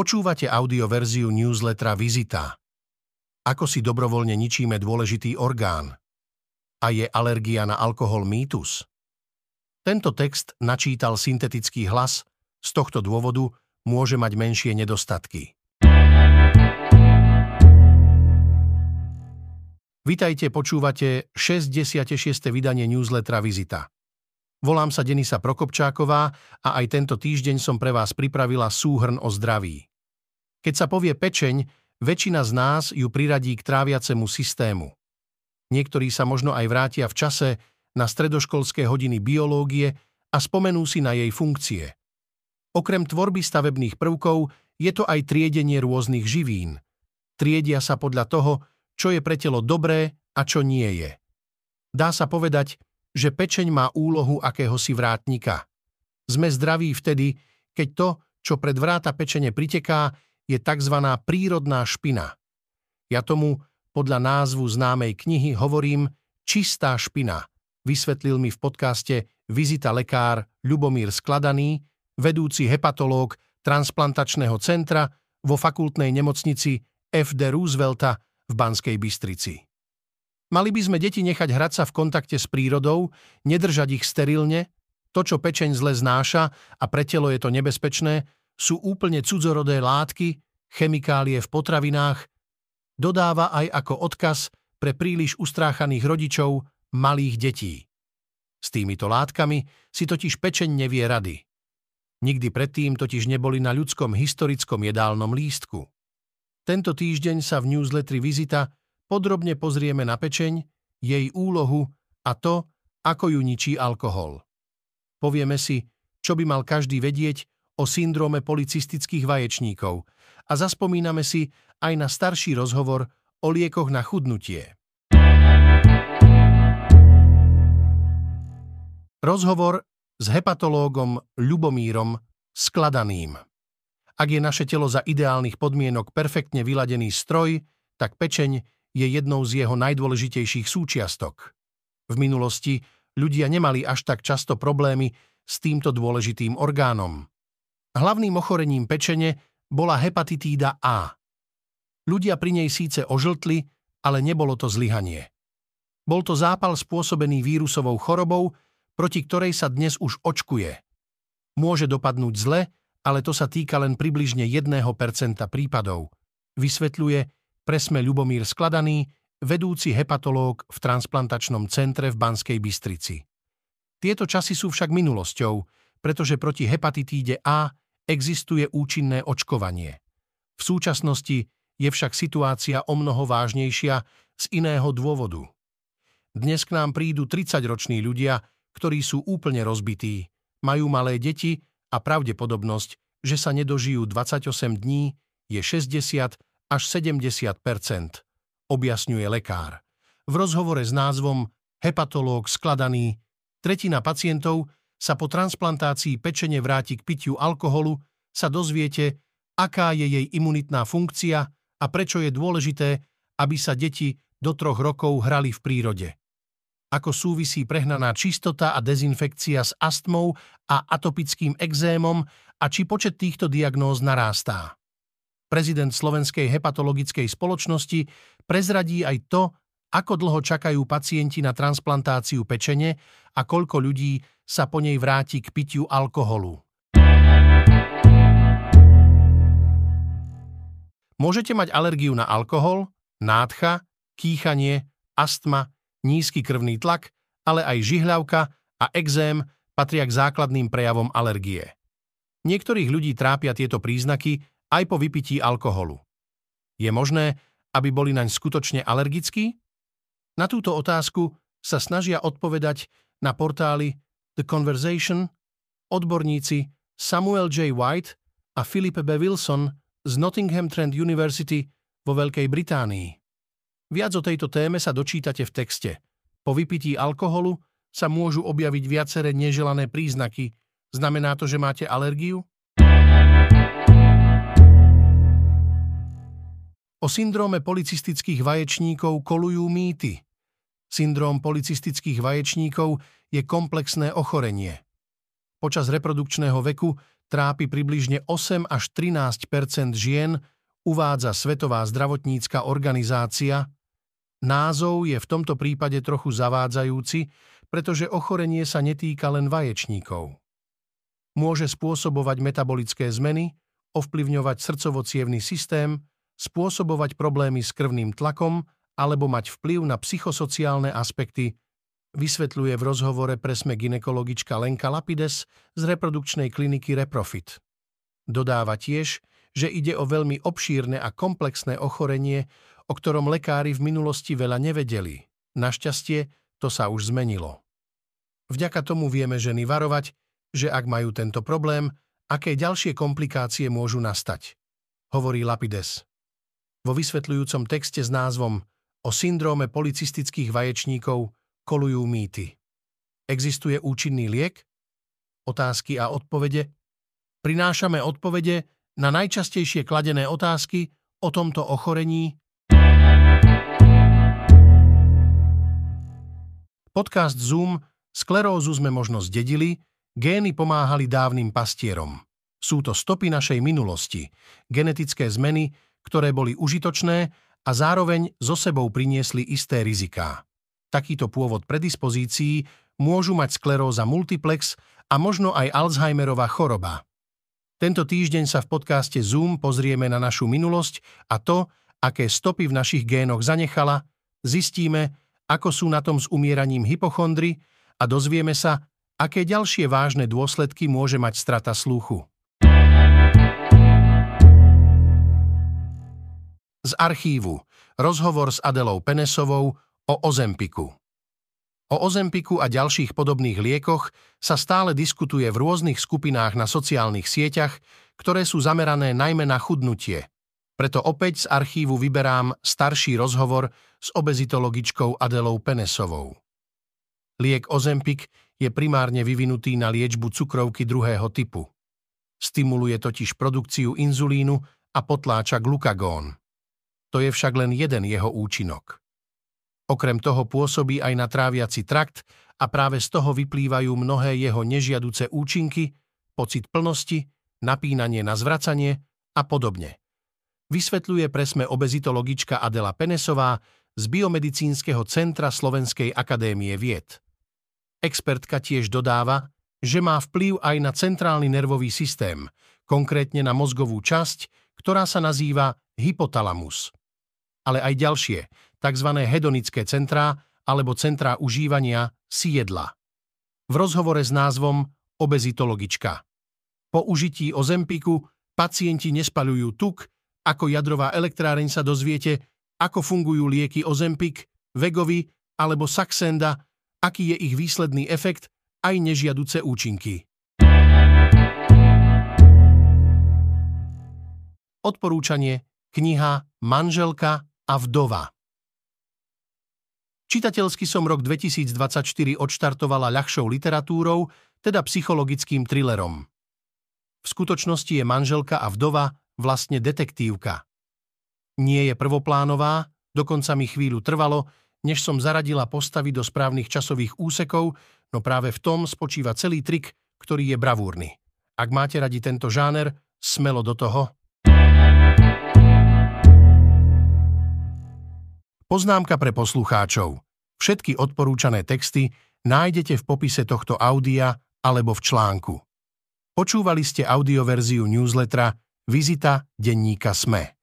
Počúvate audioverziu newslettera Vizita. Ako si dobrovoľne ničíme dôležitý orgán? A je alergia na alkohol mýtus? Tento text načítal syntetický hlas, z tohto dôvodu môže mať menšie nedostatky. Vitajte, počúvate 66. vydanie newslettera Vizita. Volám sa Denisa Prokopčáková a aj tento týždeň som pre vás pripravila súhrn o zdraví. Keď sa povie pečeň, väčšina z nás ju priradí k tráviacemu systému. Niektorí sa možno aj vrátia v čase na stredoškolské hodiny biológie a spomenú si na jej funkcie. Okrem tvorby stavebných prvkov je to aj triedenie rôznych živín. Triedia sa podľa toho, čo je pre telo dobré a čo nie je. Dá sa povedať, že pečeň má úlohu akéhosi vrátnika. Sme zdraví vtedy, keď to, čo pred vráta pečene priteká, je tzv. prírodná špina. Ja tomu podľa názvu známej knihy hovorím čistá špina, vysvetlil mi v podcaste Vizita lekár Ľubomír Skladaný, vedúci hepatológ transplantačného centra vo fakultnej nemocnici FD Roosevelta v Banskej Bystrici. Mali by sme deti nechať hrať sa v kontakte s prírodou, nedržať ich sterilne, to, čo pečeň zle znáša a pre telo je to nebezpečné, sú úplne cudzorodé látky, chemikálie v potravinách, dodáva aj ako odkaz pre príliš ustráchaných rodičov malých detí. S týmito látkami si totiž pečeň nevie rady. Nikdy predtým totiž neboli na ľudskom historickom jedálnom lístku. Tento týždeň sa v newsletteri Vizita podrobne pozrieme na pečeň, jej úlohu a to, ako ju ničí alkohol. Povieme si, čo by mal každý vedieť o syndróme policistických vaječníkov a zaspomíname si aj na starší rozhovor o liekoch na chudnutie. Rozhovor s hepatológom Ľubomírom Skladaným. Ak je naše telo za ideálnych podmienok perfektne vyladený stroj, tak pečeň je jednou z jeho najdôležitejších súčiastok. V minulosti ľudia nemali až tak často problémy s týmto dôležitým orgánom. Hlavným ochorením pečene bola hepatitída A. Ľudia pri nej síce ožltli, ale nebolo to zlyhanie. Bol to zápal spôsobený vírusovou chorobou, proti ktorej sa dnes už očkuje. Môže dopadnúť zle, ale to sa týka len približne 1% prípadov, vysvetľuje presme Ľubomír Skladaný, vedúci hepatológ v transplantačnom centre v Banskej Bystrici. Tieto časy sú však minulosťou, pretože proti hepatitíde A existuje účinné očkovanie. V súčasnosti je však situácia o mnoho vážnejšia z iného dôvodu. Dnes k nám prídu 30-roční ľudia, ktorí sú úplne rozbití, majú malé deti a pravdepodobnosť, že sa nedožijú 28 dní, je 60 až 70% objasňuje lekár. V rozhovore s názvom Hepatológ skladaný, tretina pacientov sa po transplantácii pečene vráti k pitiu alkoholu, sa dozviete, aká je jej imunitná funkcia a prečo je dôležité, aby sa deti do troch rokov hrali v prírode. Ako súvisí prehnaná čistota a dezinfekcia s astmou a atopickým exémom a či počet týchto diagnóz narástá prezident Slovenskej hepatologickej spoločnosti, prezradí aj to, ako dlho čakajú pacienti na transplantáciu pečene a koľko ľudí sa po nej vráti k pitiu alkoholu. Môžete mať alergiu na alkohol, nádcha, kýchanie, astma, nízky krvný tlak, ale aj žihľavka a exém patria k základným prejavom alergie. Niektorých ľudí trápia tieto príznaky aj po vypití alkoholu. Je možné, aby boli naň skutočne alergickí? Na túto otázku sa snažia odpovedať na portáli The Conversation odborníci Samuel J. White a Philip B. Wilson z Nottingham Trent University vo Veľkej Británii. Viac o tejto téme sa dočítate v texte. Po vypití alkoholu sa môžu objaviť viaceré neželané príznaky. Znamená to, že máte alergiu? O syndróme policistických vaječníkov kolujú mýty. Syndróm policistických vaječníkov je komplexné ochorenie. Počas reprodukčného veku trápi približne 8 až 13% žien, uvádza Svetová zdravotnícka organizácia. Názov je v tomto prípade trochu zavádzajúci, pretože ochorenie sa netýka len vaječníkov. Môže spôsobovať metabolické zmeny, ovplyvňovať srdcovo systém, spôsobovať problémy s krvným tlakom alebo mať vplyv na psychosociálne aspekty, vysvetľuje v rozhovore pre sme ginekologička Lenka Lapides z reprodukčnej kliniky Reprofit. Dodáva tiež, že ide o veľmi obšírne a komplexné ochorenie, o ktorom lekári v minulosti veľa nevedeli. Našťastie to sa už zmenilo. Vďaka tomu vieme ženy varovať, že ak majú tento problém, aké ďalšie komplikácie môžu nastať, hovorí Lapides. Vo vysvetľujúcom texte s názvom O syndróme policistických vaječníkov kolujú mýty. Existuje účinný liek? Otázky a odpovede? Prinášame odpovede na najčastejšie kladené otázky o tomto ochorení. Podcast Zoom Sklerózu sme možno zdedili, gény pomáhali dávnym pastierom. Sú to stopy našej minulosti, genetické zmeny, ktoré boli užitočné a zároveň so sebou priniesli isté riziká. Takýto pôvod predispozícií môžu mať skleróza multiplex a možno aj Alzheimerová choroba. Tento týždeň sa v podcaste Zoom pozrieme na našu minulosť a to, aké stopy v našich génoch zanechala, zistíme, ako sú na tom s umieraním hypochondry a dozvieme sa, aké ďalšie vážne dôsledky môže mať strata sluchu. Archívu. Rozhovor s Adelou Penesovou o Ozempiku. O Ozempiku a ďalších podobných liekoch sa stále diskutuje v rôznych skupinách na sociálnych sieťach, ktoré sú zamerané najmä na chudnutie. Preto opäť z archívu vyberám starší rozhovor s obezitologičkou Adelou Penesovou. Liek Ozempik je primárne vyvinutý na liečbu cukrovky druhého typu. Stimuluje totiž produkciu inzulínu a potláča glukagón. To je však len jeden jeho účinok. Okrem toho pôsobí aj na tráviaci trakt a práve z toho vyplývajú mnohé jeho nežiaduce účinky, pocit plnosti, napínanie na zvracanie a podobne. Vysvetľuje presme obezitologička Adela Penesová z Biomedicínskeho centra Slovenskej akadémie vied. Expertka tiež dodáva, že má vplyv aj na centrálny nervový systém, konkrétne na mozgovú časť, ktorá sa nazýva hypotalamus ale aj ďalšie, tzv. hedonické centrá alebo centrá užívania si jedla. V rozhovore s názvom Obezitologička. Po užití Ozempiku pacienti nespaľujú tuk, ako jadrová elektráreň sa dozviete, ako fungujú lieky Ozempik, Vegovi alebo Saxenda, aký je ich výsledný efekt aj nežiaduce účinky. Odporúčanie kniha Manželka a vdova. Čitateľský som rok 2024 odštartovala ľahšou literatúrou, teda psychologickým thrillerom. V skutočnosti je manželka a vdova vlastne detektívka. Nie je prvoplánová, dokonca mi chvíľu trvalo, než som zaradila postavy do správnych časových úsekov, no práve v tom spočíva celý trik, ktorý je bravúrny. Ak máte radi tento žáner, smelo do toho. Poznámka pre poslucháčov. Všetky odporúčané texty nájdete v popise tohto audia alebo v článku. Počúvali ste audioverziu newslettera Vizita denníka SME.